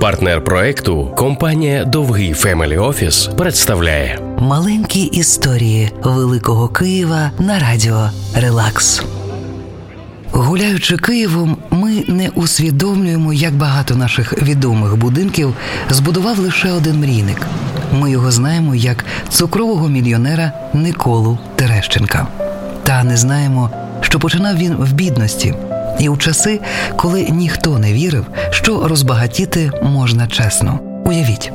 Партнер проекту компанія Довгий Family Office представляє Маленькі історії Великого Києва на радіо Релакс. Гуляючи Києвом, ми не усвідомлюємо, як багато наших відомих будинків збудував лише один мрійник. Ми його знаємо як цукрового мільйонера Николу Терещенка. Та не знаємо, що починав він в бідності. І у часи, коли ніхто не вірив, що розбагатіти можна чесно. Уявіть,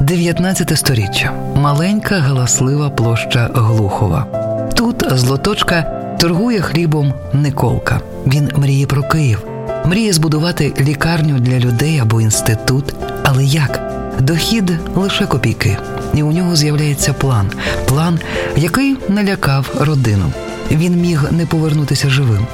19 сторіччя, маленька галаслива площа Глухова. Тут злоточка торгує хлібом Николка. Він мріє про Київ, мріє збудувати лікарню для людей або інститут. Але як? Дохід лише копійки, і у нього з'являється план. План, який налякав родину. Він міг не повернутися живим.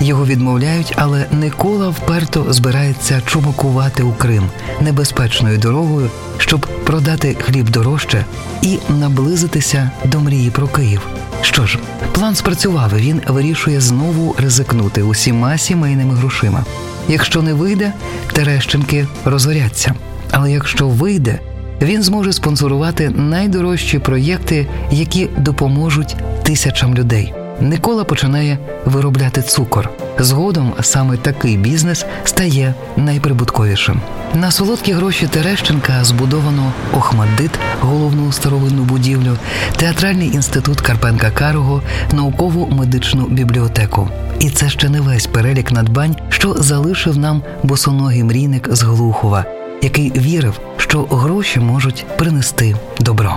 Його відмовляють, але Никола вперто збирається чумакувати у Крим небезпечною дорогою, щоб продати хліб дорожче і наблизитися до мрії про Київ. Що ж, план спрацював. і Він вирішує знову ризикнути усіма сімейними грошима. Якщо не вийде, Терещенки розоряться. Але якщо вийде, він зможе спонсорувати найдорожчі проєкти, які допоможуть тисячам людей. Никола починає виробляти цукор. Згодом саме такий бізнес стає найприбутковішим. На солодкі гроші Терещенка збудовано Охмаддит, головну старовинну будівлю, театральний інститут Карпенка Карого, наукову медичну бібліотеку. І це ще не весь перелік надбань, що залишив нам босоногий мрійник з Глухова, який вірив, що гроші можуть принести добро.